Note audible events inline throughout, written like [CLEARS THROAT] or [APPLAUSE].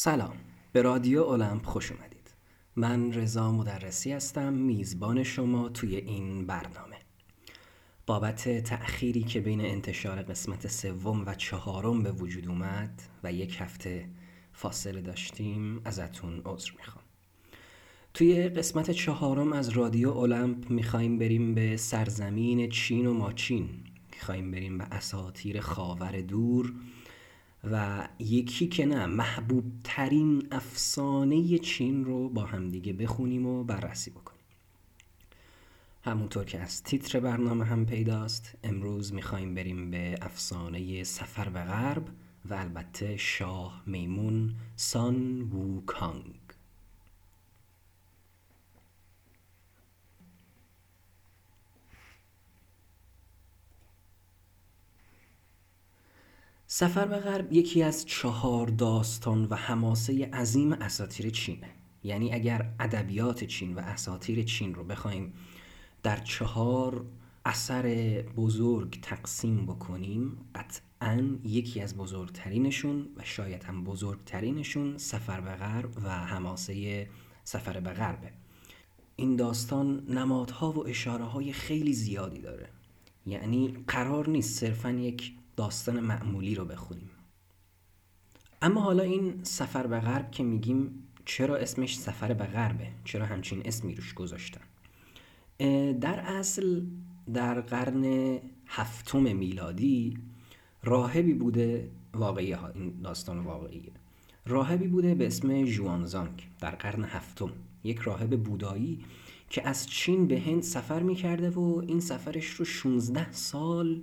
سلام. به رادیو المپ خوش اومدید. من رضا مدرسی هستم میزبان شما توی این برنامه. بابت تأخیری که بین انتشار قسمت سوم و چهارم به وجود اومد و یک هفته فاصله داشتیم ازتون عذر می‌خوام. توی قسمت چهارم از رادیو المپ می‌خوایم بریم به سرزمین چین و ماچین. می‌خوایم بریم به اساتیر خاور دور و یکی که نه محبوب ترین افسانه چین رو با همدیگه بخونیم و بررسی بکنیم. همونطور که از تیتر برنامه هم پیداست امروز می‌خوایم بریم به افسانه سفر به غرب و البته شاه میمون سان وو کانگ. سفر به غرب یکی از چهار داستان و حماسه عظیم اساتیر چینه. یعنی اگر ادبیات چین و اساتیر چین رو بخوایم در چهار اثر بزرگ تقسیم بکنیم قطعا یکی از بزرگترینشون و شاید هم بزرگترینشون سفر به غرب و حماسه سفر به غربه. این داستان نمادها و اشاره های خیلی زیادی داره. یعنی قرار نیست صرفا یک داستان معمولی رو بخونیم. اما حالا این سفر به غرب که میگیم چرا اسمش سفر به غربه؟ چرا همچین اسمی روش گذاشتن؟ در اصل در قرن هفتم میلادی راهبی بوده واقعی این داستان واقعیه. راهبی بوده به اسم جوانزانگ در قرن هفتم. یک راهب بودایی که از چین به هند سفر می‌کرده و این سفرش رو 16 سال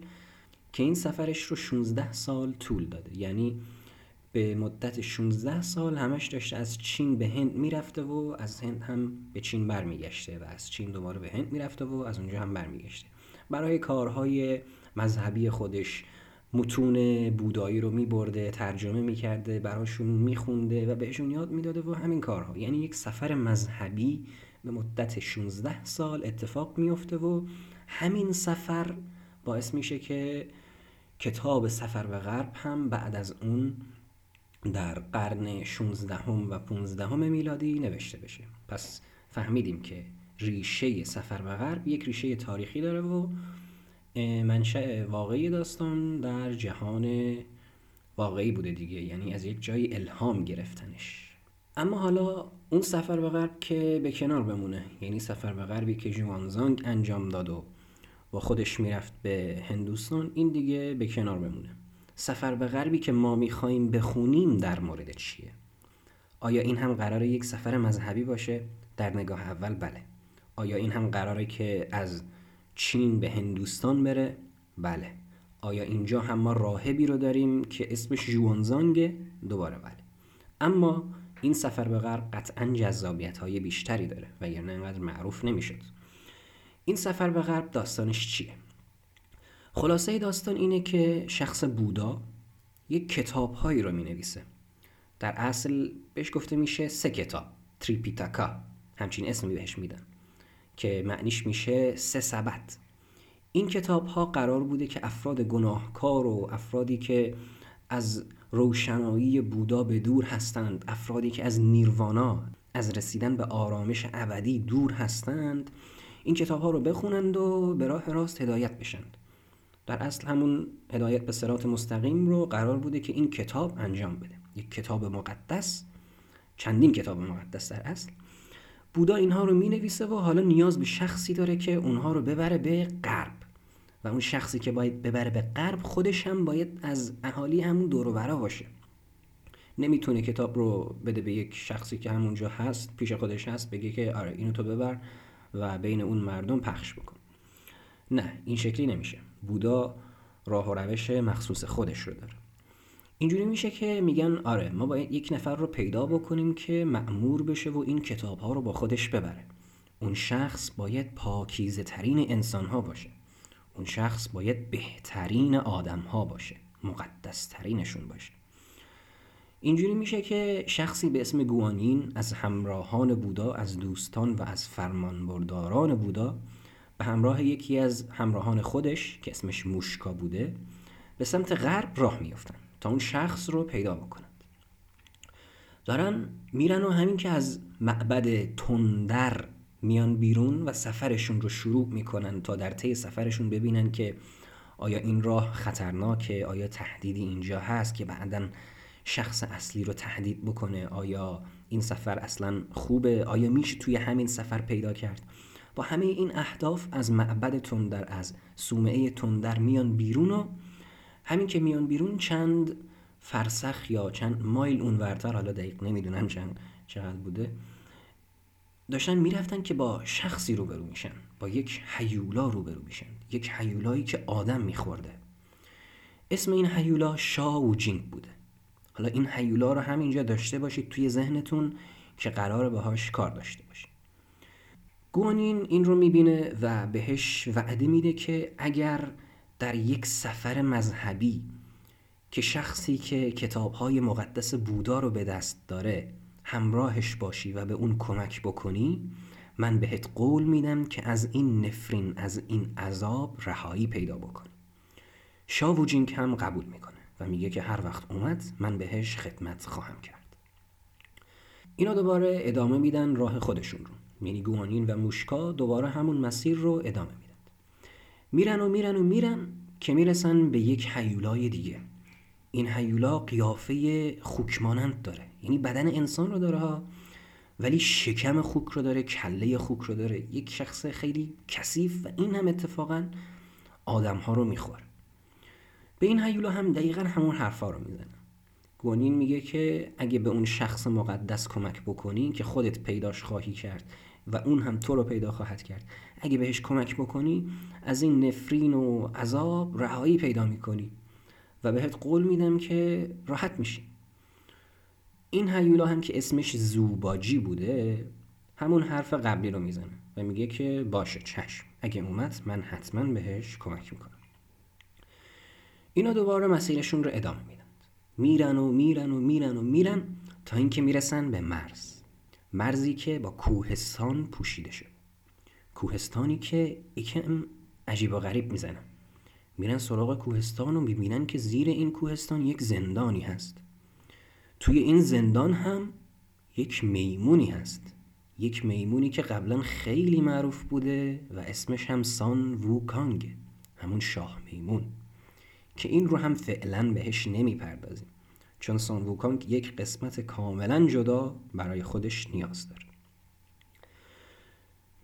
که این سفرش رو 16 سال طول داده. یعنی به مدت 16 سال همش داشته از چین به هند می‌رفته و از هند هم به چین برمیگشته و از چین دوباره به هند می‌رفته و از اونجا هم برمیگشته. برای کارهای مذهبی خودش متون بودایی رو میبرده ترجمه می‌کرده براشون میخونده و بهشون یاد می‌داده و همین کارها. یعنی یک سفر مذهبی به مدت 16 سال اتفاق میفته و همین سفر باعث میشه که کتاب سفر به غرب هم بعد از اون در قرن 16 هم و 15 هم میلادی نوشته بشه. پس فهمیدیم که ریشه سفر به غرب یک ریشه تاریخی داره و منشأ واقعی داستان در جهان واقعی بوده دیگه. یعنی از یک جایی الهام گرفتنش. اما حالا اون سفر به غرب که به کنار بمونه یعنی سفر به غربی که جوانزانگ انجام داد و با خودش می‌رفت به هندوستان این دیگه به کنار بمونه. سفر به غربی که ما می‌خوایم بخونیم در مورد چیه؟ آیا این هم قراره یک سفر مذهبی باشه؟ در نگاه اول بله. آیا این هم قراره که از چین به هندوستان بره؟ بله. آیا اینجا هم ما راهبی رو داریم که اسمش جوانزانگه دوباره بله. اما این سفر به غرب قطعا جذابیت های بیشتری داره و یعنی انقدر معروف نمی‌شد. این سفر به غرب داستانش چیه؟ خلاصه داستان اینه که شخص بودا یک کتاب هایی رو می نویسه در اصل بهش گفته میشه سه کتاب تریپیتاکا. همچین اسمی بهش میدن که معنیش میشه سه سبت این کتاب ها قرار بوده که افراد گناهکار و افرادی که از روشنایی بودا به دور هستند افرادی که از نیروانا از رسیدن به آرامش ابدی دور هستند این کتاب ها رو بخونند و به راه راست هدایت بشند. در اصل همون هدایت به سرات مستقیم رو قرار بوده که این کتاب انجام بده. یک کتاب مقدس چندین کتاب مقدس در اصل. بودا اینها رو می نویسه و حالا نیاز به شخصی داره که اونها رو ببره به غرب. و اون شخصی که باید ببره به غرب خودش هم باید از اهالی همون دور و باشه. نمی‌تونه کتاب رو بده به یک شخصی که همونجا هست پیش خودش هست بگه که آره اینو تو ببر. و بین اون مردم پخش بکن. نه این شکلی نمیشه. بودا راه و روش مخصوص خودش رو داره. اینجوری میشه که میگن آره ما باید یک نفر رو پیدا بکنیم که معمور بشه و این کتاب ها رو با خودش ببره. اون شخص باید پاکیزه ترین انسان ها باشه. اون شخص باید بهترین آدم ها باشه. مقدس ترینشون باشه. اینجوری میشه که شخصی به اسم گوانین از همراهان بودا از دوستان و از فرمانبرداران بودا به همراه یکی از همراهان خودش که اسمش موشکا بوده به سمت غرب راه میافتند تا اون شخص رو پیدا بکنند. دارن میرن و همین که از معبد تندر میان بیرون و سفرشون رو شروع می‌کنن تا در طی سفرشون ببینن که آیا این راه خطرناکه آیا تهدیدی اینجا هست که بعدا شخص اصلی رو تهدید بکنه؟ آیا این سفر اصلا خوبه؟ آیا میشه توی همین سفر پیدا کرد؟ با همه این اهداف از معبد تندر از سومعه تندر میان بیرون و همین که میان بیرون چند فرسخ یا چند مایل اونورتر حالا دقیق نمی‌دونم چند چقدر بوده داشتن می‌رفتن که با شخصی روبرو میشن با یک حیولا روبرو میشن یک حیولایی که آدم میخورده. اسم این حیولا شاو جینگ بوده. حالا این حیولا رو همینجا داشته باشید توی ذهنتون که قرار باهاش کار داشته باشید. گوانین این رو می‌بینه و بهش وعده میده که اگر در یک سفر مذهبی که شخصی که کتابهای مقدس بودا رو به دست داره همراهش باشی و به اون کمک بکنی من بهت قول میدم که از این نفرین از این عذاب رهایی پیدا بکنی. شاووجینگ هم قبول می‌کنه. و میگه که هر وقت اومد من بهش خدمت خواهم کرد. اینا دوباره ادامه میدن راه خودشون رو. یعنی گوانین و موشکا دوباره همون مسیر رو ادامه میدن. میرن و میرن و میرن که می‌رسن به یک حیولای دیگه. این حیولا قیافه خوکمانند داره. یعنی بدن انسان رو داره ها ولی شکم خوک رو داره کله خوک رو داره. یک شخص خیلی کثیف و این هم اتفاقا آدم ها رو می‌خوره. به این حیولا هم دقیقا همون حرفا رو می‌زنه. گونین میگه که اگه به اون شخص مقدس کمک بکنی که خودت پیداش خواهی کرد و اون هم تو رو پیدا خواهد کرد اگه بهش کمک بکنی از این نفرین و عذاب رهایی پیدا می‌کنی و بهت قول میدم که راحت میشی. این هیولا هم که اسمش زوباجی بوده همون حرف قبلی رو می‌زنه و میگه که باشه چشم. اگه اومد من حتما بهش کمک می‌کنم. اینا دوباره مسیرشون رو ادامه میدن. میرن و میرن و میرن و میرن تا اینکه می‌رسن به مرز. مرزی که با کوهستان پوشیده شده کوهستانی که یکم عجیب و غریب می‌زنن میرن سراغ کوهستان و می‌بینن که زیر این کوهستان یک زندانی هست. توی این زندان هم یک میمونی هست. یک میمونی که قبلا خیلی معروف بوده و اسمش هم سان ووکانگ همون شاه میمون. که این رو هم فعلا بهش نمی‌پردازیم. چون سان ووکانگ یک قسمت کاملا جدا برای خودش نیاز داره.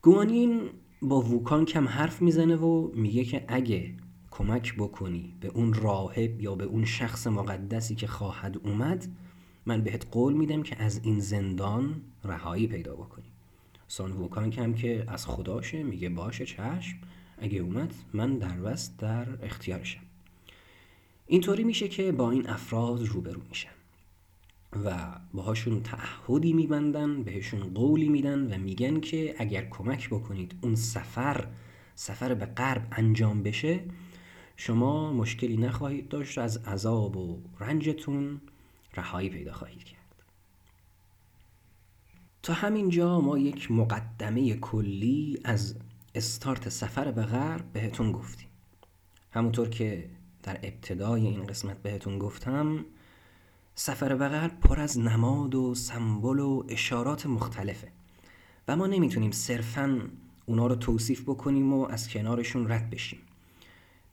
گوانین با ووکانگ هم حرف می‌زنه و میگه که اگه کمک بکنی به اون راهب یا به اون شخص مقدسی که خواهد اومد من بهت قول میدم که از این زندان رهایی پیدا بکنی. سان ووکانگ هم که از خداشه میگه باشه چشم اگه اومد من در در اختیارشم. اینطوری میشه که با این افراد روبرو میشن و باهاشون تعهدی میبندن بهشون قولی میدن و میگن که اگر کمک بکنید اون سفر سفر به غرب انجام بشه شما مشکلی نخواهید داشت از عذاب و رنجتون رهایی پیدا خواهید کرد. تا همینجا ما یک مقدمه کلی از استارت سفر به غرب بهتون گفتیم. همونطور که در ابتدای این قسمت بهتون گفتم سفر به غرب پر از نماد و سمبل و اشارات مختلفه و ما نمی‌تونیم صرفا اونا رو توصیف بکنیم و از کنارشون رد بشیم.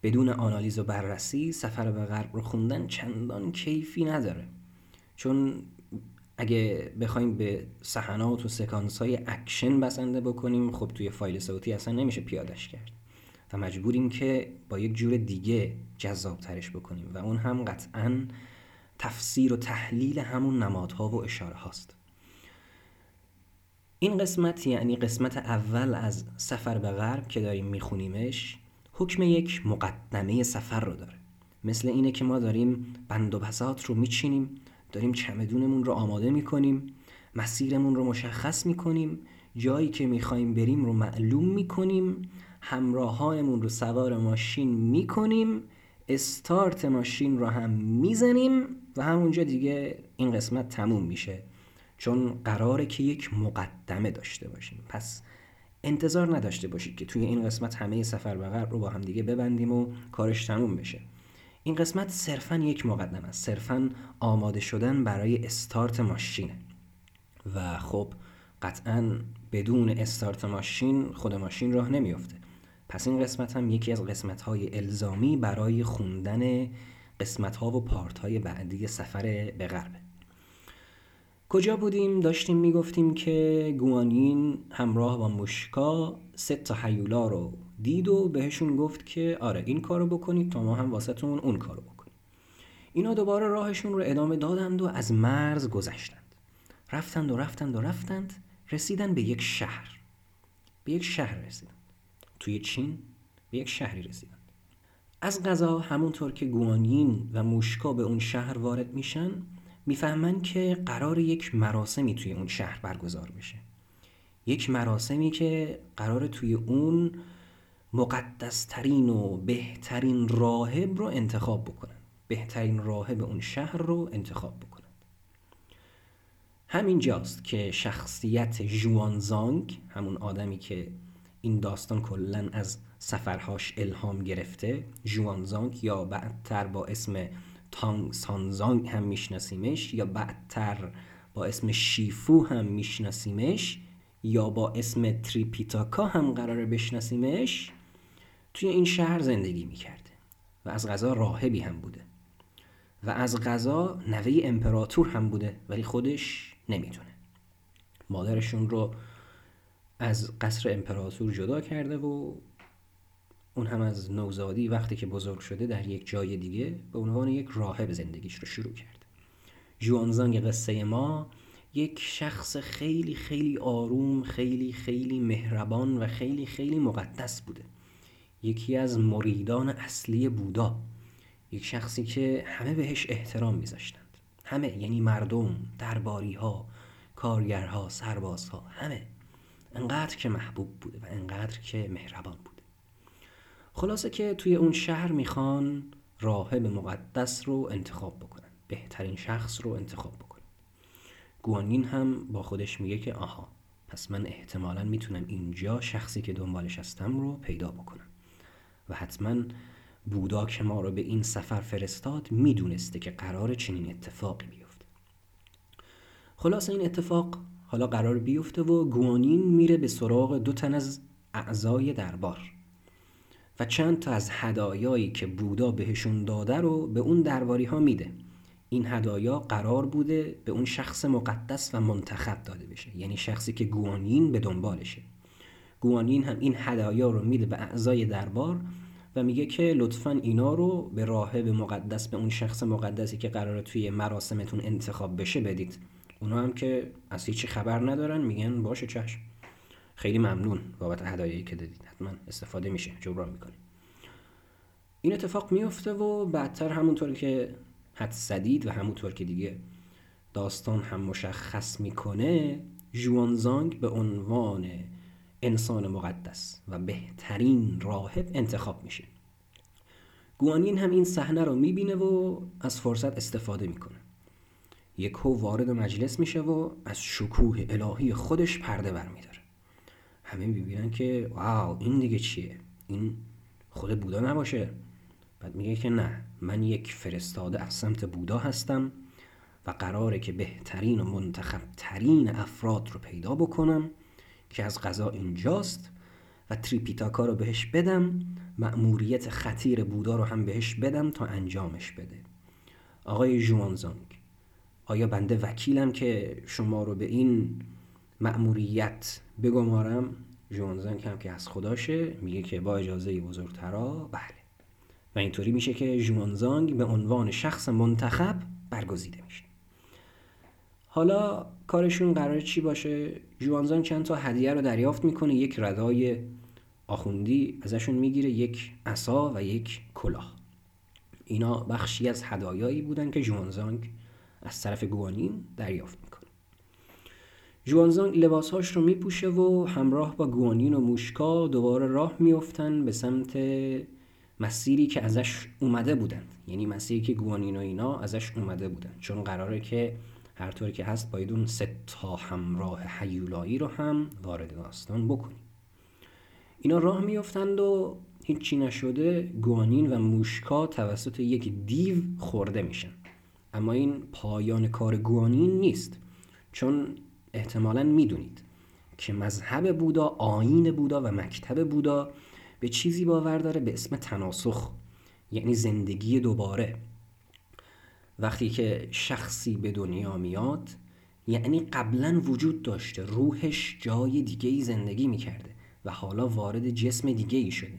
بدون آنالیز و بررسی سفر به غرب رو خوندن چندان کیفی نداره. چون اگه بخوایم به صحنات و سکانس های اکشن بسنده بکنیم خب توی فایل صوتی اصلا نمیشه پیادش کرد. و مجبوریم که با یک جور دیگه جذاب ترش بکنیم و اون هم قطعا تفسیر و تحلیل همون نمادها و اشاره هاست این قسمت یعنی قسمت اول از سفر به غرب که داریم میخونیمش حکم یک مقدمه سفر رو داره. مثل اینه که ما داریم بند و بسات رو میچینیم داریم چمدونمون رو آماده می‌کنیم مسیرمون رو مشخص می‌کنیم جایی که می‌خوایم بریم رو معلوم می‌کنیم همراهانمون رو سوار ماشین می‌کنیم استارت ماشین رو هم می‌زنیم و همونجا دیگه این قسمت تموم میشه. چون قراره که یک مقدمه داشته باشیم. پس انتظار نداشته باشید که توی این قسمت همه سفر به غرب رو با هم دیگه ببندیم و کارش تموم بشه. این قسمت صرفا یک مقدم است. صرفا آماده شدن برای استارت ماشینه. و خب قطعا بدون استارت ماشین خود ماشین راه نمیافته. پس این قسمت هم یکی از قسمت های الزامی برای خوندن قسمت ها و پارت های بعدی سفر به غربه کجا بودیم؟ داشتیم می‌گفتیم که گوانین همراه با مشکا سه تا حیولا رو دید و بهشون گفت که آره این کارو بکنید تا ما هم واسهتون اون کارو بکنیم. اینا دوباره راهشون رو ادامه دادند و از مرز گذشتند. رفتند و رفتند و رفتند رسیدن به یک شهر. به یک شهر رسیدند توی چین به یک شهری رسیدند از غذا همونطور که گوانین و موشکا به اون شهر وارد میشن می‌فهمن که قرار یک مراسمی توی اون شهر برگزار بشه. یک مراسمی که قرار توی اون مقدسترین و بهترین راهب رو انتخاب بکنن. بهترین راهب اون شهر رو انتخاب بکنن. همین جاست که شخصیت جوانزانگ همون آدمی که این داستان کلا از سفرهاش الهام گرفته. جوانزانگ یا بعدتر با اسم تانگ سانزانگ هم میشناسیمش یا بعدتر با اسم شیفو هم میشناسیمش یا با اسم تریپیتاکا هم قراره بشناسیمش توی این شهر زندگی می‌کرده و از غذا راهبی هم بوده و از غذا نوه امپراتور هم بوده ولی خودش نمی‌دونه. مادرشون رو از قصر امپراتور جدا کرده و اون هم از نوزادی وقتی که بزرگ شده در یک جای دیگه به عنوان یک راهب زندگیش رو شروع کرد. جوانزانگ قصه ما یک شخص خیلی خیلی آروم خیلی خیلی مهربان و خیلی خیلی مقدس بوده. یکی از مریدان اصلی بودا. یک شخصی که همه بهش احترام میذاشتند. همه یعنی مردم درباری ها کارگرها سربازها همه. انقدر که محبوب بوده و انقدر که مهربان بوده. خلاصه که توی اون شهر می‌خوان راهب مقدس رو انتخاب بکنن بهترین شخص رو انتخاب بکنن. گوانین هم با خودش میگه که آها پس من احتمالا می‌تونم اینجا شخصی که دنبالش هستم رو پیدا بکنم. و حتما بودا که ما رو به این سفر فرستاد می‌دونسته که قرار چنین اتفاقی بیفته. خلاص این اتفاق حالا قرار بیفته و گوانین میره به سراغ دو تن از اعضای دربار. و چند تا از هدایایی که بودا بهشون داده رو به اون درباری ها میده. این هدایا قرار بوده به اون شخص مقدس و منتخب داده بشه. یعنی شخصی که گوانین به دنبالشه. گوانین هم این هدایا رو میده به اعضای دربار و میگه که لطفا اینا رو به راهب مقدس به اون شخص مقدسی که قراره توی مراسمتون انتخاب بشه بدید. اونا هم که از هیچی خبر ندارن میگن باشه چشم خیلی ممنون بابت هدایایی که دادید. حتما استفاده میشه. جبران می‌کنیم. این اتفاق میفته و بعدتر همونطور که حد سدید و همونطور که دیگه داستان هم مشخص می‌کنه جوانزانگ به عنوان انسان مقدس و بهترین راهب انتخاب میشه. گوانین هم این صحنه رو می‌بینه و از فرصت استفاده می‌کنه. یکو وارد مجلس میشه و از شکوه الهی خودش پرده برمیداره همه می‌بینن که واو این دیگه چیه؟ این خود بودا نباشه. بعد میگه که نه من یک فرستاده از سمت بودا هستم و قراره که بهترین و منتخب ترین افراد رو پیدا بکنم که از غذا اینجاست و تریپیتاکا رو بهش بدم مأموریت خطیر بودا رو هم بهش بدم تا انجامش بده. آقای جوانزانگ آیا بنده وکیلم که شما رو به این مأموریت بگمارم؟ جوانزانگ هم که از خداشه میگه که با اجازه بزرگترا؟ بله. و اینطوری میشه که جوانزانگ به عنوان شخص منتخب برگزیده میشه. حالا کارشون قرار چی باشه؟ جوانزان چند تا هدیه رو دریافت می‌کنه یک ردای آخوندی ازشون می‌گیره یک عصا و یک کلاه. اینا بخشی از هدایایی بودن که جوانزانگ از طرف گوانین دریافت می‌کنه. جوانزانگ لباسهاش رو میپوشه و همراه با گوانین و موشکا دوباره راه میفتن به سمت مسیری که ازش اومده بودن یعنی مسیری که گوانین و اینا ازش اومده بودن چون قراره که هر طوری که هست باید اون سه تا همراه حیولایی رو هم وارد داستان بکنیم. اینا راه میفتند و هیچی نشده گوانین و موشکا توسط یک دیو خورده میشن. اما این پایان کار گوانین نیست چون احتمالا می‌دونید که مذهب بودا آین بودا و مکتب بودا به چیزی باور داره به اسم تناسخ یعنی زندگی دوباره. وقتی که شخصی به دنیا میاد یعنی قبلا وجود داشته روحش جای دیگه ای زندگی می‌کرده و حالا وارد جسم دیگه ای شده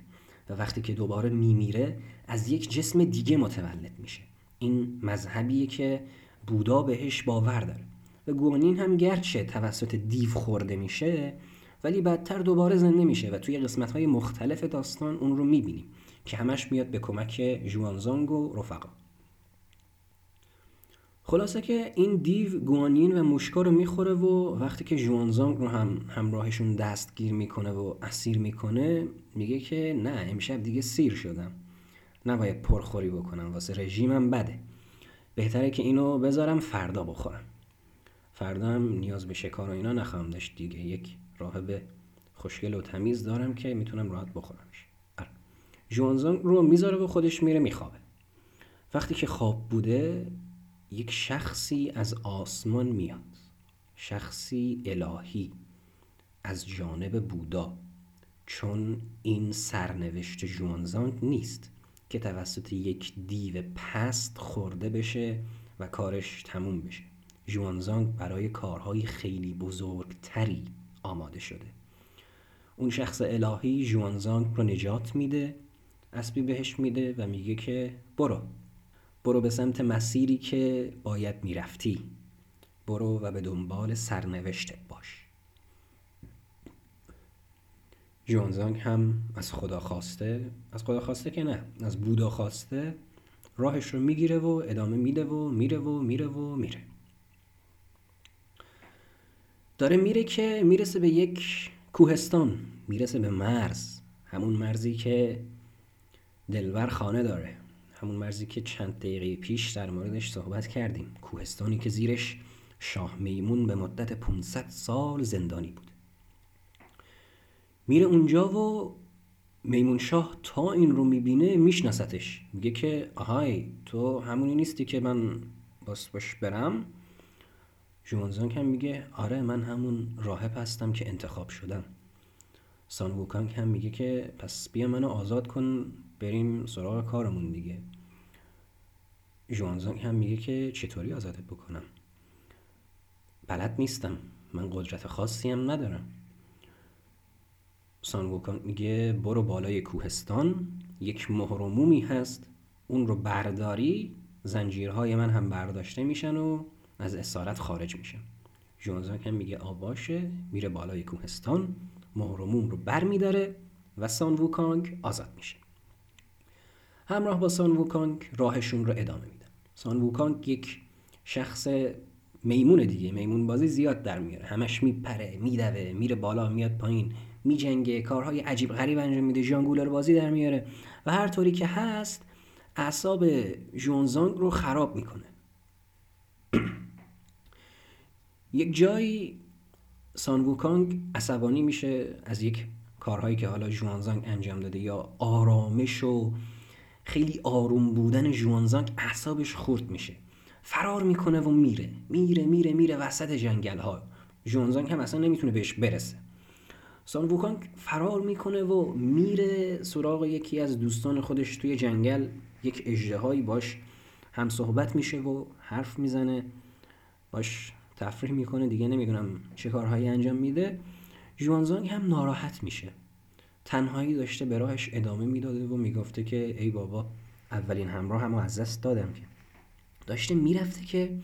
و وقتی که دوباره میمیره از یک جسم دیگه متولد میشه. این مذهبیه که بودا بهش باور داره. و گوانین هم گرچه توسط دیو خورده میشه ولی بعدتر دوباره زنده میشه و توی قسمت های مختلف داستان اون رو می‌بینیم که همش میاد به کمک جوانزانگ و رفقا. خلاصه که این دیو گوانین و موشکا رو می‌خوره و وقتی که جوانزانگ رو هم همراهشون دستگیر می‌کنه و اسیر می‌کنه میگه که نه امشب دیگه سیر شدم. نباید پرخوری بکنم واسه رژیمم بده. بهتره که اینو بذارم فردا بخورم. فردا هم نیاز به شکار و اینا نخواهم داشت دیگه. یک راهب خوشگل و تمیز دارم که می‌تونم راحت بخورمش. آره. جوانزانگ رو می‌ذاره و خودش میره میخوابه. وقتی که خواب بوده یک شخصی از آسمان میاد. شخصی الهی از جانب بودا. چون این سرنوشت جوانزانگ نیست. که توسط یک دیو پست خورده بشه و کارش تموم بشه. جوانزانگ برای کارهای خیلی بزرگتری آماده شده. اون شخص الهی جوانزانگ رو نجات میده اسبی بهش میده و میگه که برو. برو به سمت مسیری که باید می‌رفتی. برو و به دنبال سرنوشتت باش. جوانزانگ هم از خدا خواسته از خدا خواسته که نه از بودا خواسته راهش رو می‌گیره و ادامه میده و میره و میره و میره. داره میره که می‌رسه به یک کوهستان می‌رسه به مرز همون مرزی که دلبر خانه داره همون مرزی که چند دقیقه پیش در موردش صحبت کردیم. کوهستانی که زیرش شاه میمون به مدت 500 سال زندانی بود. میره اونجا و میمون شاه تا این رو می‌بینه میشناستش. میگه که آهای تو همونی نیستی که من باس باش برم. جوانزانگ هم میگه آره من همون راهب هستم که انتخاب شدم. سان ووکانگ هم میگه که پس بیا منو آزاد کن بریم سراغ کارمون دیگه. جوانزانگ هم میگه که چطوری آزادت بکنم؟ بلد نیستم. من قدرت خاصی هم ندارم. سان ووکانگ میگه برو بالای کوهستان یک مهرمومی هست اون رو برداری زنجیرهای من هم برداشته میشن و از اسارت خارج میشم جوانزانگ هم میگه آباشه میره بالای کوهستان مهرموم رو بر میداره و سان آزاد میشه. همراه با سان راهشون رو ادامه میدن. سان یک شخص میمون دیگه میمون بازی زیاد در میاره. همش میپره میدوه میره بالا میاد پایین. میجنگه. کارهای عجیب غریب انجام میده. ژانگولر بازی در میاره. و هر طوری که هست اعصاب جونزانگ رو خراب می‌کنه. [CLEARS THROAT] یک جایی سان ووکانگ عصبانی میشه از یک کارهایی که حالا جوانزانگ انجام داده یا آرامش و خیلی آروم بودن جوانزانگ اعصابش خورد میشه. فرار می‌کنه و میره. میره میره میره وسط جنگل ها جوانزانگ هم اصلا نمی‌تونه بهش برسه. سان ووکانگ فرار می‌کنه و میره سراغ یکی از دوستان خودش توی جنگل. یک اجدهایی باش هم صحبت میشه و حرف می‌زنه. باش تفریح می‌کنه. دیگه نمی‌دونم چه کارهایی انجام میده. جوانزانگ هم ناراحت میشه. تنهایی داشته به راهش ادامه می‌داده و می‌گفته که ای بابا اولین همراه هم از دست دادم که. داشته می‌رفته که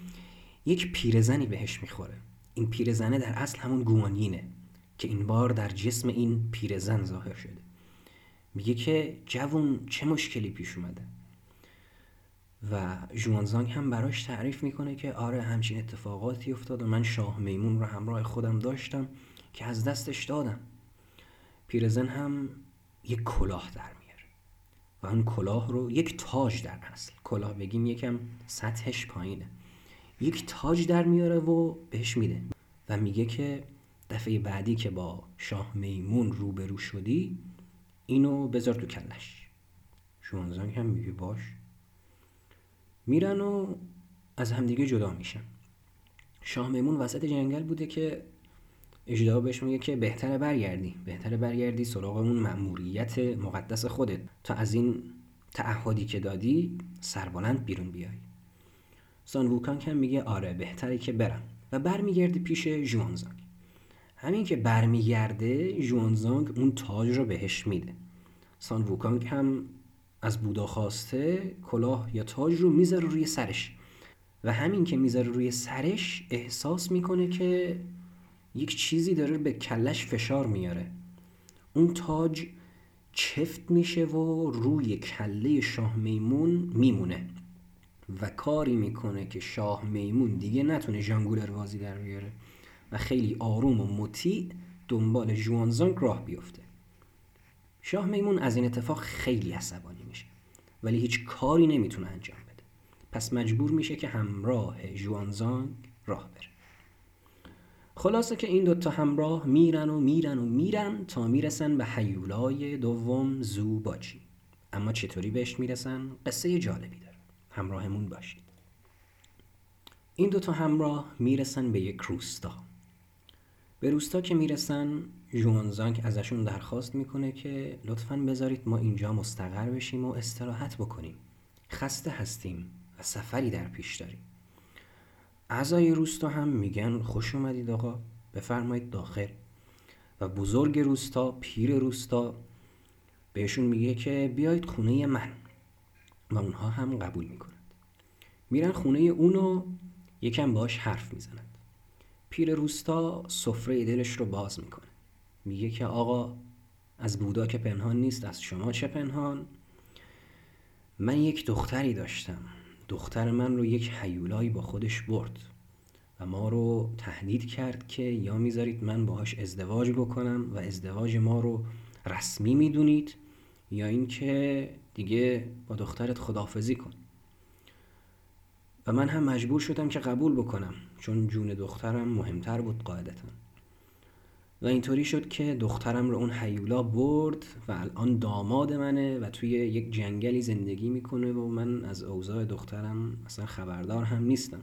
یک پیرزنی بهش می‌خوره. این پیرزنه در اصل همون گوانینه که این بار در جسم این پیرزن ظاهر شده. میگه که جوون چه مشکلی پیش اومده. و جوانزانگ هم براش تعریف می‌کنه که آره همچین اتفاقاتی افتاد و من شاه میمون رو همراه خودم داشتم که از دستش دادم. پیرزن هم یک کلاه در میاره. و اون کلاه رو یک تاج در اصل کلاه بگیم یکم سطحش پایینه. یک تاج در میاره و بهش میده. و میگه که دفعه بعدی که با شاه میمون روبرو شدی اینو بذار تو کلش. ژوانزانگ هم میگه باش. میرن و از همدیگه جدا میشن. شاه میمون وسط جنگل بوده که اجدا بهش میگه که بهتره برگردی. بهتره برگردی سراغ اون مأموریت مقدس خودت. تا از این تعهدی که دادی سربلند بیرون بیای. سان ووکانگ هم میگه آره بهتره که برم. و برمیگرده پیش ژوانزانگ همین که برمیگرده ژوانزانگ اون تاج رو بهش میده. سان ووکانگ هم از بودا خواسته کلاه یا تاج رو می‌ذاره روی سرش. و همین که می‌ذاره روی سرش احساس می‌کنه که یک چیزی داره به کلش فشار میاره. اون تاج چفت میشه و روی کله شاه میمون میمونه. و کاری می‌کنه که شاه میمون دیگه نتونه ژانگولر بازی در بیاره. و خیلی آروم و مطیع دنبال جوانزانگ راه بیفته. شاه میمون از این اتفاق خیلی عصبانی میشه ولی هیچ کاری نمی‌تونه انجام بده. پس مجبور میشه که همراه جوانزانگ راه بره. خلاصه که این دوتا همراه میرن و میرن و میرن تا می‌رسن به حیولای دوم زوباچی. اما چطوری بهش می‌رسن؟ قصه جالبی داره. همراهمون باشید. این دوتا همراه می‌رسن به یک روستا. به روستا که می‌رسن ژوانزانگ ازشون درخواست می‌کنه که لطفا بذارید ما اینجا مستقر بشیم و استراحت بکنیم. خسته هستیم و سفری در پیش داریم. اعضای روستا هم میگن خوش اومدید آقا بفرمایید داخل. و بزرگ روستا پیر روستا بهشون میگه که بیاید خونه من. و اونها هم قبول می‌کنند. میرن خونه اونو یکم باش حرف می‌زنند پیر روستا سفره دلش رو باز می‌کنه. میگه که آقا از بودا که پنهان نیست از شما چه پنهان؟ من یک دختری داشتم. دختر من رو یک حیولایی با خودش برد و ما رو تهدید کرد که یا می‌ذارید من باهاش ازدواج بکنم و ازدواج ما رو رسمی می‌دونید یا اینکه دیگه با دخترت خدافزی کن. و من هم مجبور شدم که قبول بکنم چون جون دخترم مهمتر بود قاعدتا. و اینطوری شد که دخترم رو اون حیولا برد و الان داماد منه و توی یک جنگلی زندگی می‌کنه و من از اوضاع دخترم اصلا خبردار هم نیستم.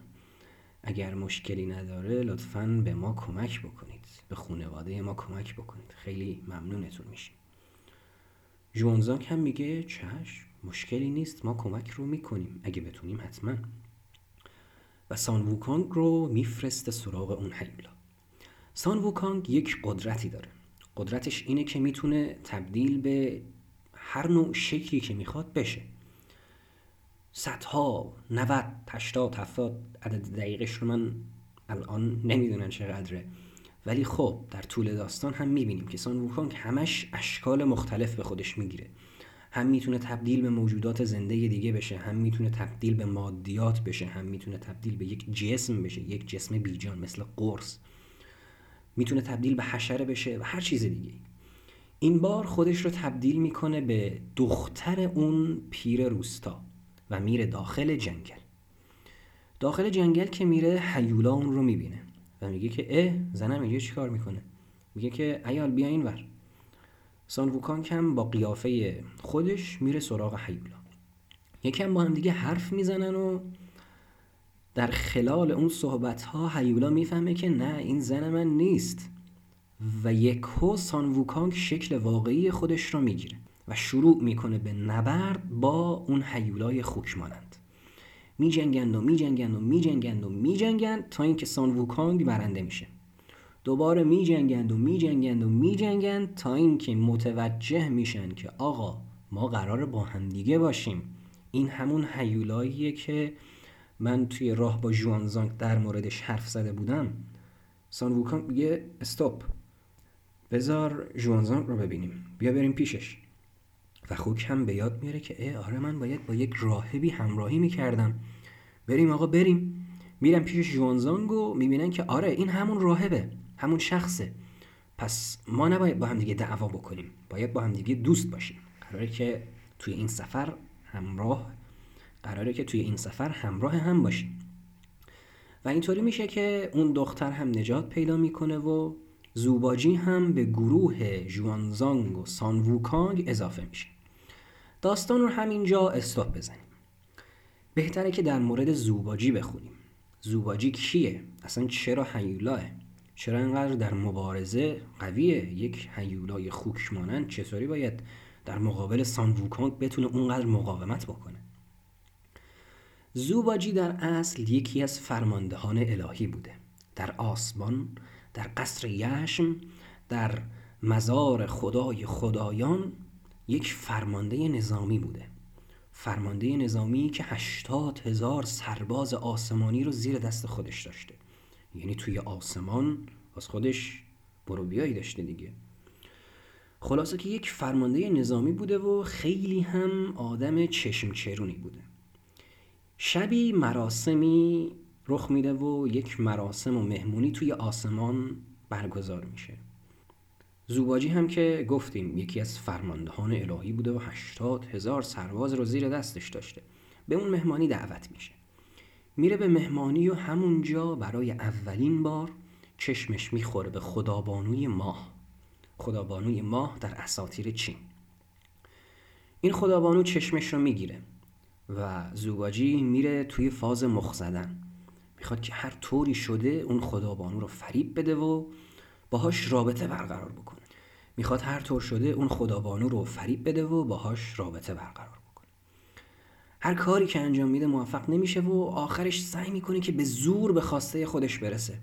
اگر مشکلی نداره لطفا به ما کمک بکنید. به خانواده ما کمک بکنید. خیلی ممنونتون میشیم. جوانزاک هم میگه چشم مشکلی نیست ما کمک رو می‌کنیم. اگه بتونیم حتما. و سان ووکانگ رو میفرسته سراغ اون حیولا سان ووکانگ یک قدرتی داره. قدرتش اینه که می‌تونه تبدیل به هر نوع شکلی که می‌خواد بشه. صدها 90 80 70 عدد دقیقش رو من الان نمی‌دونم چقدره. ولی خب در طول داستان هم می‌بینیم که سان ووکانگ همش اشکال مختلف به خودش می‌گیره. هم می‌تونه تبدیل به موجودات زنده دیگه بشه هم می‌تونه تبدیل به مادیات بشه هم می‌تونه تبدیل به یک جسم بشه یک جسم بیجان مثل قرص. می‌تونه تبدیل به حشره بشه و هر چیز دیگه این بار خودش رو تبدیل می‌کنه به دختر اون پیر روستا و میره داخل جنگل. داخل جنگل که میره حیولا اون رو می‌بینه و میگه که اه زنم اینجا چیکار می‌کنه؟ میگه که ایال بیا این ور سان ووکان کم با قیافه خودش میره سراغ حیولا یکم با هم دیگه حرف می‌زنن و در خلال اون صحبت ها هیولا می‌فهمه که نه این زن من نیست. و یکو سان ووکانگ شکل واقعی خودش را می‌گیره و شروع می‌کنه به نبرد با اون هیولای خوک مانند می جنگند و می جنگند و می جنگند و می جنگند تا اینکه سان ووکانگ برنده میشه. دوباره می جنگند و می جنگند و می جنگند تا اینکه متوجه میشن که آقا ما قرار با همدیگه باشیم. این همون هیولاییه که من توی راه با جوانزانگ در موردش حرف زده بودم. سان ووکانگ میگه استاپ بذار جوانزانگ رو ببینیم. بیا بریم پیشش. و خوک هم به یاد میاره که اه آره من باید با یک راهبی همراهی می‌کردم. بریم آقا بریم. میرم پیش جوانزانگ و می‌بینن که آره این همون راهبه. همون شخصه. پس ما نباید با هم دیگه دعوا بکنیم. باید با هم دیگه دوست باشیم. قراره که توی این سفر همراه قراره که توی این سفر همراه هم باشیم. و اینطوری میشه که اون دختر هم نجات پیدا می‌کنه و زوباجی هم به گروه جوانزانگ و سانووکانگ اضافه میشه. داستان رو همینجا استاپ بزنیم. بهتره که در مورد زوباجی بخونیم. زوباجی کیه؟ اصلا چرا هیولاه؟ چرا اینقدر در مبارزه قویه؟ یک هیولای خوک مانند چطوری باید در مقابل سانووکانگ بتونه اونقدر مقاومت بکنه؟ زوباجی در اصل یکی از فرماندهان الهی بوده در آسمان در قصر یشم در مزار خدای خدایان یک فرمانده نظامی بوده فرمانده نظامی که هشتاد هزار سرباز آسمانی رو زیر دست خودش داشته یعنی توی آسمان از خودش برو بیایی داشته دیگه. خلاصه که یک فرمانده نظامی بوده و خیلی هم آدم چشم چرونی بوده. شبی مراسمی رخ میده و یک مراسم و مهمونی توی آسمان برگزار میشه. زوباجی هم که گفتیم یکی از فرماندهان الهی بوده و هشتاد هزار سرباز رو زیر دستش داشته. به اون مهمانی دعوت میشه. میره به مهمانی و همونجا برای اولین بار چشمش می‌خوره به خدابانوی ماه. خدابانوی ماه در اساتیر چین. این خدابانو چشمش رو می‌گیره و زوباجی میره توی فاز مخ زدن. می‌خواد که هر طوری شده اون خدابانو رو فریب بده و باهاش رابطه برقرار بکنه. می‌خواد هر طور شده اون خدابانو رو فریب بده و باهاش رابطه برقرار هر کاری که انجام میده موفق نمیشه و آخرش سعی می‌کنه که به زور به خواسته خودش برسه.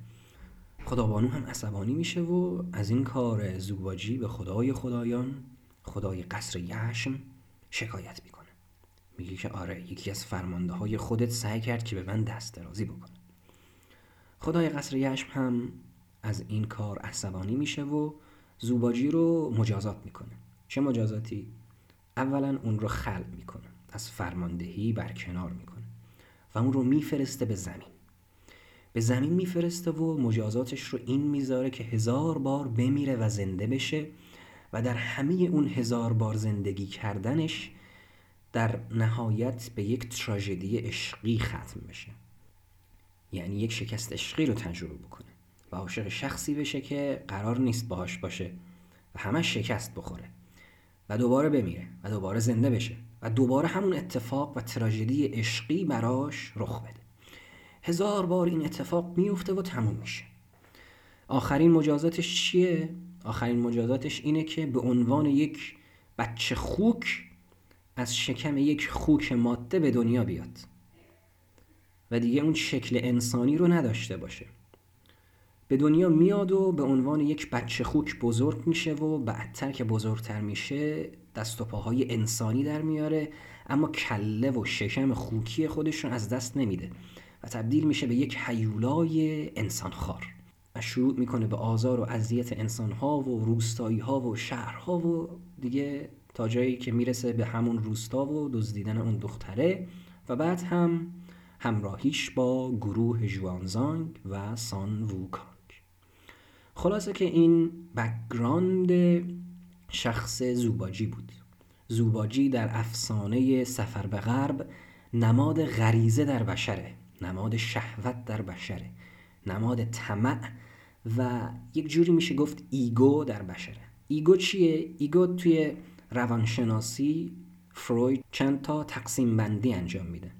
خدابانو هم عصبانی میشه و از این کار زوباجی به خدای خدایان خدای قصر یشم شکایت می‌کنه. میگه که آره یکی از فرمانده های خودت سعی کرد که به من دست درازی بکنه. خدای قصر یشم هم از این کار عصبانی میشه و زوباجی رو مجازات می‌کنه. چه مجازاتی؟ اولا اون رو خلق می‌کنه. از فرماندهی برکنار می‌کنه و اون رو میفرسته به زمین. به زمین میفرسته و مجازاتش رو این می‌ذاره که هزار بار بمیره و زنده بشه و در همه اون هزار بار زندگی کردنش در نهایت به یک تراژدی عشقی ختم بشه. یعنی یک شکست عشقی رو تجربه بکنه و عاشق شخصی بشه که قرار نیست باهاش باشه و همه شکست بخوره و دوباره بمیره و دوباره زنده بشه. و دوباره همون اتفاق و تراژدی عشقی براش رخ بده. هزار بار این اتفاق میفته و تموم میشه. آخرین مجازاتش چیه؟ آخرین مجازاتش اینه که به عنوان یک بچه خوک از شکم یک خوک ماده به دنیا بیاد. و دیگه اون شکل انسانی رو نداشته باشه. به دنیا میاد و به عنوان یک بچه خوک بزرگ میشه و بعدتر که بزرگتر میشه دست و پاهای انسانی در میاره اما کله و شکم خوکی خودش رو از دست نمیده و تبدیل میشه به یک حیولای انسانخوار و شروع می‌کنه به آزار و اذیت انسانها و روستایی ها و شهرها و دیگه تا جایی که می‌رسه به همون روستا و دزدیدن اون دختره و بعد هم همراهیش با گروه جوانزانگ و سان ووکانگ خلاصه که این background شخص زوباجی بود. زوباجی در افسانه سفر به غرب نماد غریزه در بشره نماد شهوت در بشره نماد طمع و یک جوری میشه گفت ego در بشره. ego چیه؟ ego توی روانشناسی فروید چند تا تقسیم بندی انجام میده.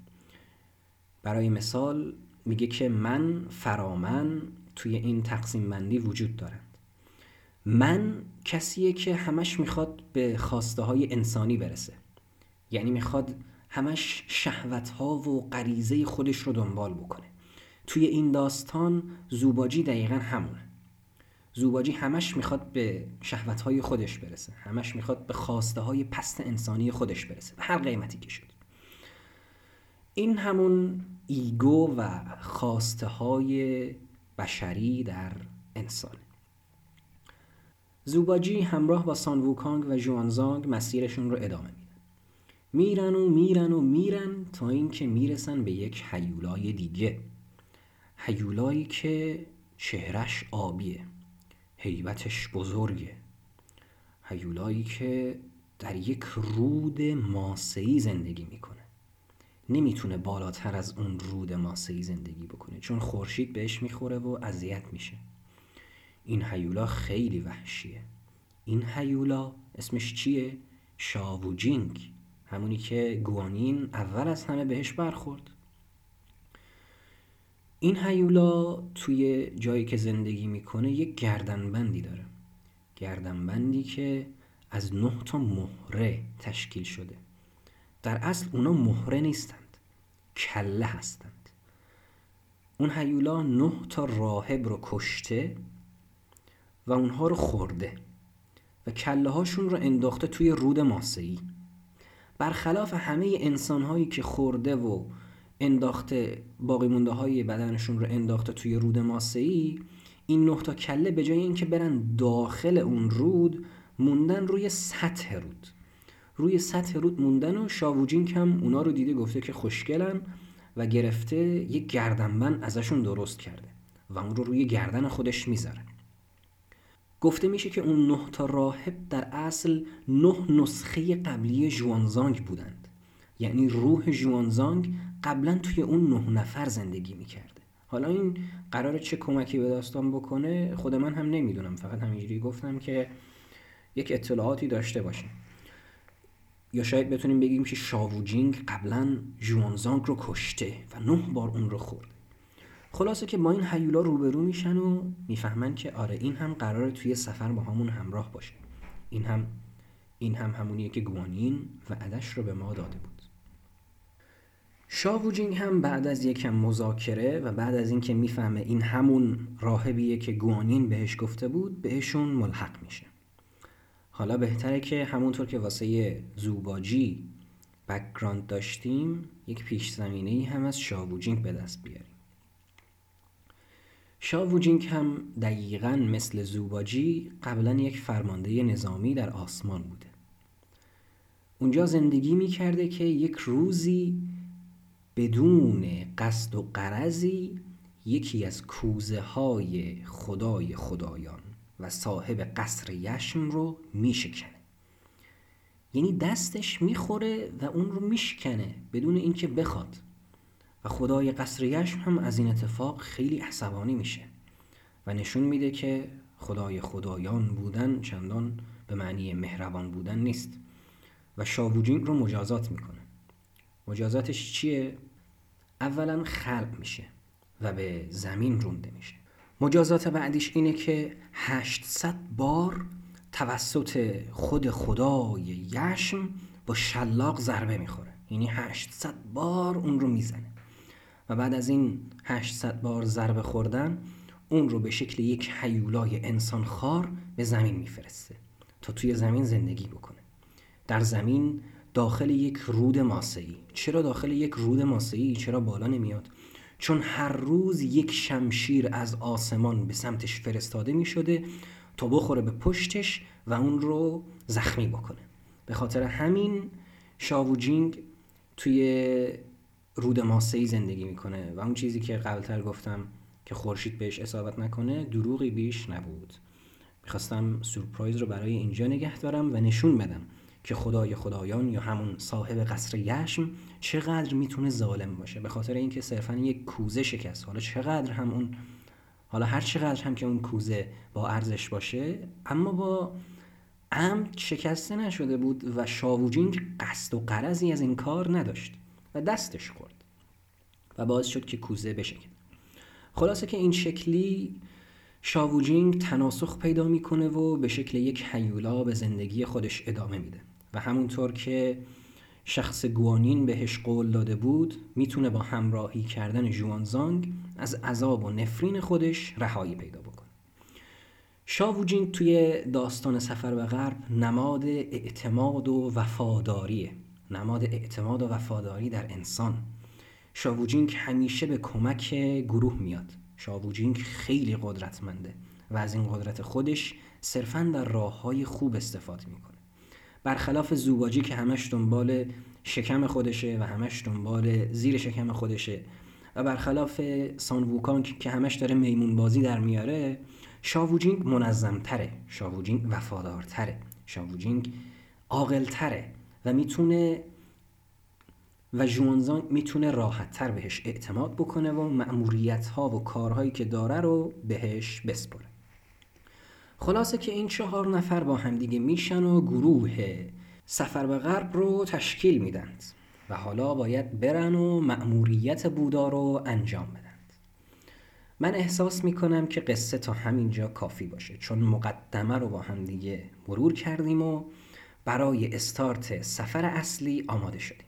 برای مثال میگه که من فرامن توی این تقسیم بندی وجود دارند. من کسیه که همش می‌خواد به خواسته های انسانی برسه. یعنی می‌خواد همش شهوت ها و غریزه خودش رو دنبال بکنه. توی این داستان زوباجی دقیقا همونه. زوباجی همش می‌خواد به شهوت های خودش برسه. همش می‌خواد به خواسته های پست انسانی خودش برسه. به هر قیمتی که شد. این همون ایگو و خواسته های بشری در انسان. زوباجی همراه با سانووکانگ و جوانزانگ مسیرشون رو ادامه میدن میرن و میرن و میرن تا اینکه می‌رسن به یک حیولای دیگه. حیولایی که چهرش آبیه هیبتش بزرگه. حیولایی که در یک رود ماسهی زندگی می‌کنه. نمی‌تونه بالاتر از اون رود ماسهی زندگی بکنه چون خورشید بهش می‌خوره و اذیت میشه. این هیولا خیلی وحشیه. این هیولا اسمش چیه؟ شاووجینگ همونی که گوانین اول از همه بهش برخورد. این هیولا توی جایی که زندگی می‌کنه یک گردنبندی داره. گردنبندی که از نه تا مهره تشکیل شده. در اصل اونا مهره نیستند. کله هستند. اون هیولا نه تا راهب رو کشته و اونها رو خورده و کله هاشون رو انداخته توی رود ماسهی برخلاف همه انسان هایی که خورده و انداخته باقی مونده های بدنشون رو انداخته توی رود ماسهی این نه تا کله به جای اینکه برن داخل اون رود موندن روی سطح رود. روی سطح رود موندن و شاووجین کم اونا رو دیده گفته که خوشگلن و گرفته یک گردنبند ازشون درست کرده و اون رو روی گردن خودش می‌ذاره. گفته میشه که اون نه تا راهب در اصل نه نسخه قبلی جوانزانگ بودند. یعنی روح جوانزانگ قبلا توی اون نه نفر زندگی می‌کرده. حالا این قرار چه کمکی به داستان بکنه خود من هم نمی‌دونم. فقط همینجوری گفتم که یک اطلاعاتی داشته باشیم. یا شاید بتونیم بگیم که شاووجینگ قبلا جوانزانگ رو کشته و نه بار اون رو خورده خلاصه که با این هیولا روبرو میشن و می‌فهمن که آره این هم قراره توی سفر با همون همراه باشه. این هم این هم همونیه که گوانین و عدش رو به ما داده بود. شاووجینگ هم بعد از یکم مذاکره و بعد از اینکه می‌فهمه این همون راهبیه که گوانین بهش گفته بود بهشون ملحق میشه. حالا بهتره که همونطور که واسه زوباجی background داشتیم یک پیش زمینه ای هم از شاووجینگ به دست بیاریم. شاووجینگ هم دقیقا مثل زوباجی قبلا یک فرمانده نظامی در آسمان بوده. اونجا زندگی می‌کرده که یک روزی بدون قصد و غرضی یکی از کوزه های خدای خدایان و صاحب قصر یشم رو میشکنه. یعنی دستش می‌خوره و اون رو میشکنه بدون اینکه بخواد. و خدای قصر یشم هم از این اتفاق خیلی عصبانی میشه و نشون میده که خدای خدایان بودن چندان به معنی مهربان بودن نیست و شاووجین رو مجازات می‌کنه. مجازاتش چیه؟ اولا خلق میشه و به زمین رونده میشه. مجازات بعدیش اینه که 800 بار توسط خود خدای یشم با شلاق ضربه می‌خوره. یعنی 800 بار اون رو می‌زنه. و بعد از این 800 بار ضربه خوردن اون رو به شکل یک حیولای انسان خار به زمین میفرسته تا توی زمین زندگی بکنه. در زمین داخل یک رود ماسه‌ای. چرا داخل یک رود ماسه‌ای؟ چرا بالا نمیاد؟ چون هر روز یک شمشیر از آسمان به سمتش فرستاده می شده تا بخوره به پشتش و اون رو زخمی بکنه. به خاطر همین شاووجینگ توی رود ماسه‌ای زندگی می‌کنه و اون چیزی که قبلتر گفتم که خورشید بهش اصابت نکنه دروغی بیش نبود. می‌خواستم سورپرایز رو برای اینجا نگه دارم و نشون بدم که خدای خدایان یا همون صاحب قصر یشم چقدر می‌تونه ظالم باشه. به خاطر اینکه صرفا یک کوزه شکست. حالا چقدر هم اون حالا هر چقدر هم که اون کوزه با ارزش باشه اما با عمد شکسته نشده بود و شاووجینگ قصد و قرضی از این کار نداشت و دستش خورد و باعث شد که کوزه بشکن خلاصه که این شکلی شاووجینگ تناسخ پیدا می‌کنه و به شکل یک حیولا به زندگی خودش ادامه میده. و همونطور که شخص گوانین بهش قول داده بود می‌تونه با همراهی کردن جوانزانگ از عذاب و نفرین خودش رهایی پیدا بکنه. شاووجینگ توی داستان سفر به غرب نماد اعتماد و وفاداریه. نماد اعتماد و وفاداری در انسان. شاووجینگ همیشه به کمک گروه میاد. شاووجینگ خیلی قدرتمنده و از این قدرت خودش صرفا در راه های خوب استفاده می‌کنه. برخلاف زوباجی که همش دنبال شکم خودشه و همش دنبال زیر شکم خودشه و برخلاف سانووکان که همش داره میمون بازی در میاره شاووجینگ منظمتره شاووجینگ وفادارتره شاووجینگ عاقلتره و می‌تونه و جوانزان می‌تونه راحت تر بهش اعتماد بکنه و معمولیت ها و کارهایی که داره رو بهش بسپره. خلاصه که این چهار نفر با همدیگه میشن و گروه سفر به غرب رو تشکیل میدند و حالا باید برن و مأموریت بودا رو انجام بدند. من احساس می‌کنم که قصه تا همینجا کافی باشه چون مقدمه رو با هم دیگه مرور کردیم و برای استارت سفر اصلی آماده شدیم.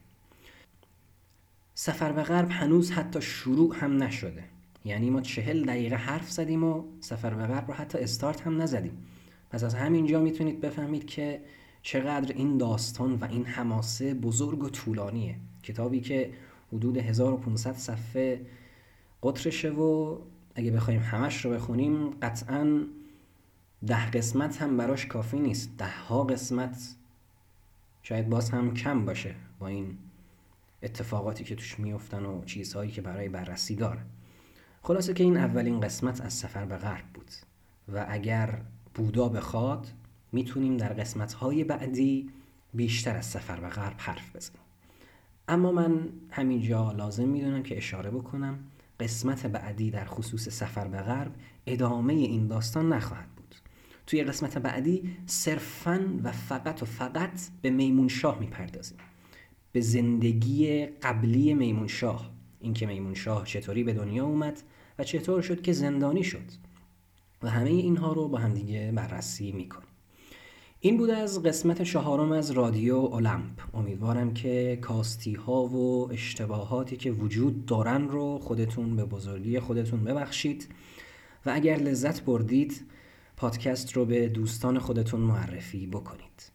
سفر به غرب هنوز حتی شروع هم نشده. یعنی ما چهل دقیقه حرف زدیم و سفر به رو حتی استارت هم نزدیم. پس از همینجا می‌تونید بفهمید که چقدر این داستان و این حماسه بزرگ و طولانیه. کتابی که حدود 1500 صفحه قطرشه و اگه بخوایم همش رو بخونیم قطعا ده قسمت هم براش کافی نیست. ده ها قسمت شاید باز هم کم باشه با این اتفاقاتی که توش میفتن و چیزهایی که برای بررسی داره. خلاصه که این اولین قسمت از سفر به غرب بود و اگر بودا بخواد می‌تونیم در قسمتهای بعدی بیشتر از سفر به غرب حرف بزنیم. اما من همینجا لازم می‌دونم که اشاره بکنم قسمت بعدی در خصوص سفر به غرب ادامه این داستان نخواهد بود. توی قسمت بعدی صرفا و فقط و فقط به میمون شاه می‌پردازیم. به زندگی قبلی میمون شاه اینکه میمون شاه چطوری به دنیا اومد و چطور شد که زندانی شد. و همه اینها رو با همدیگه بررسی می‌کنیم. این بود از قسمت چهارم از رادیو اولمپ. امیدوارم که کاستی ها و اشتباهاتی که وجود دارن رو خودتون به بزرگی خودتون ببخشید. و اگر لذت بردید پادکست رو به دوستان خودتون معرفی بکنید.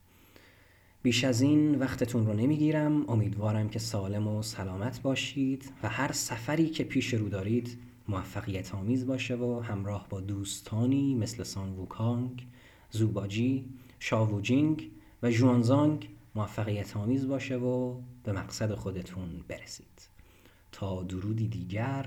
بیش از این وقتتون رو نمی‌گیرم. امیدوارم که سالم و سلامت باشید و هر سفری که پیش رو دارید موفقیت آمیز باشه و همراه با دوستانی مثل سان ووکانگ، زوباجی، شاووجینگ و جوانزانگ موفقیت آمیز باشه و به مقصد خودتون برسید. تا درودی دیگر